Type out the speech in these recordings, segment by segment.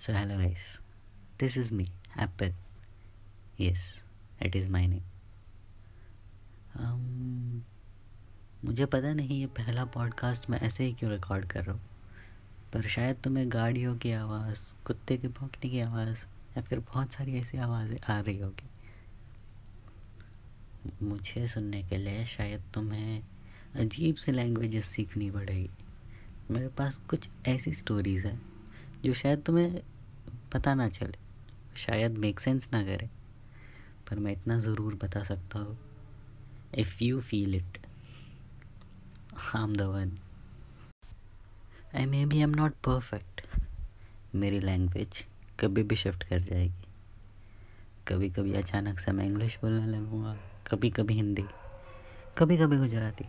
Hello guys, this is me, Apple. Yes, it is my name. Um, मुझे पता नहीं ये पहला पॉडकास्ट मैं ऐसे ही क्यों रिकॉर्ड कर रहा हूँ। पर शायद तुम्हें गाड़ियों की आवाज़ कुत्ते के भौंकने की आवाज़ या फिर बहुत सारी ऐसी आवाज़ें आ रही होगी। मुझे सुनने के लिए शायद तुम्हें अजीब सी लैंग्वेजेस सीखनी पड़ेगी। मेरे पास कुछ ऐसी स्टोरीज़ हैं। जो शायद तुम्हें पता ना चले, शायद मेक सेंस ना करे, पर मैं इतना ज़रूर बता सकता हूँ if you feel it I am the one I may be am not perfect मेरी लैंग्वेज कभी भी शिफ्ट कर जाएगी. कभी कभी अचानक से मैं इंग्लिश बोलने लगूँगा कभी कभी हिंदी कभी कभी गुजराती,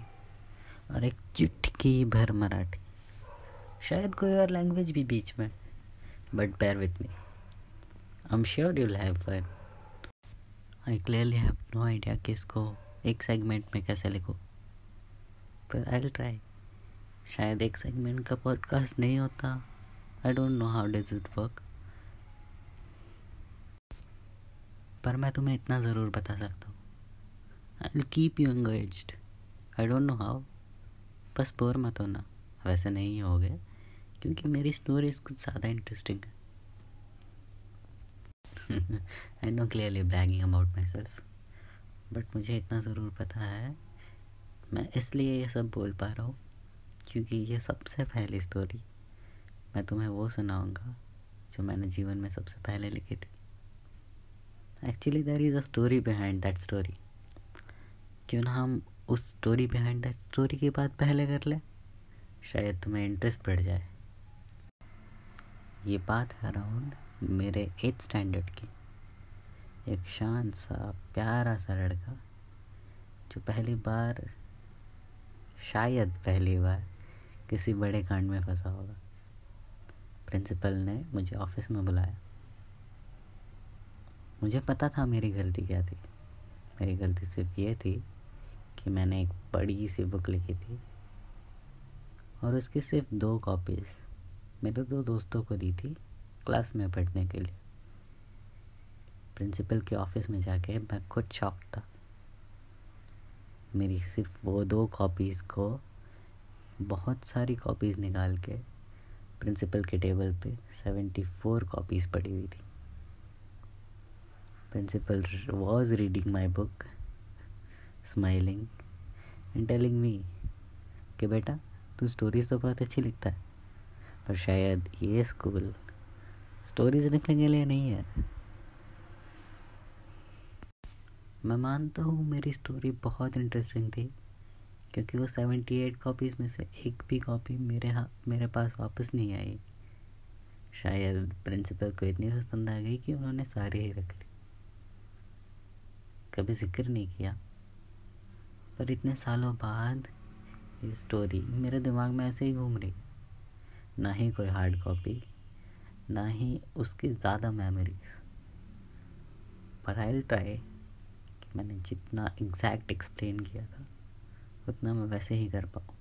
और एक चुटकी भर मराठी. शायद कोई और लैंग्वेज भी बीच में. But bear with me. I'm sure you'll have fun. I clearly have no idea कि एक सेगमेंट में कैसे लिखूं। पर आई ट्राई शायद एक सेगमेंट का पॉडकास्ट नहीं होता। I don't know how does it work पर मैं तुम्हें इतना ज़रूर बता सकता हूँ। I will keep you engaged I don't know how बस बोर मत होना। वैसे नहीं हो गए। क्योंकि मेरी स्टोरीज कुछ ज़्यादा इंटरेस्टिंग है। I know clearly bragging about myself but मुझे इतना ज़रूर पता है। मैं इसलिए ये सब बोल पा रहा हूँ क्योंकि ये सबसे पहली स्टोरी मैं तुम्हें वो सुनाऊँगा जो मैंने जीवन में सबसे पहले लिखी थी। Actually there is a story behind that story क्यों ना हम उस स्टोरी बिहाइंड दैट स्टोरी की बात पहले कर लें? शायद तुम्हें इंटरेस्ट बढ़ जाए। ये बात है अराउंड मेरे एथ स्टैंडर्ड की। एक शान सा, प्यारा सा लड़का, जो पहली बार, शायद पहली बार, किसी बड़े कांड में फंसा होगा। प्रिंसिपल ने मुझे ऑफ़िस में बुलाया। मुझे पता था मेरी गलती क्या थी। मेरी गलती सिर्फ़ ये थी कि मैंने एक बड़ी सी बुक लिखी थी और उसकी सिर्फ़ दो कॉपीज़ मेरे दो दोस्तों को दी थी क्लास में पढ़ने के लिए। प्रिंसिपल के ऑफ़िस में जाके मैं खुद शॉक था। मेरी सिर्फ़ वो दो कॉपीज़ को बहुत सारी कॉपीज़ निकाल के प्रिंसिपल के टेबल पे सेवेंटी फोर कॉपीज़ पड़ी हुई थी। Principal was reading my book smiling and telling me कि बेटा, तू स्टोरीज तो बहुत अच्छी लिखता है। पर शायद ये स्कूल स्टोरीज लिखने के लिए नहीं है? मैं मानता हूँ मेरी स्टोरी बहुत इंटरेस्टिंग थी, क्योंकि वो सेवेंटी एट कॉपीज़ में से एक भी कॉपी मेरे हाथ मेरे पास वापस नहीं आई। शायद प्रिंसिपल को इतनी पसंद आ गई कि उन्होंने सारे ही रख ली। कभी ज़िक्र नहीं किया। पर इतने सालों बाद ये स्टोरी मेरे दिमाग में ऐसे ही घूम रही। ना ही कोई हार्ड कॉपी ना ही उसकी ज़्यादा मेमोरीज पर आई ट्राई कि मैंने जितना एग्जैक्ट एक्सप्लेन किया था, उतना मैं वैसे ही कर पाऊँ।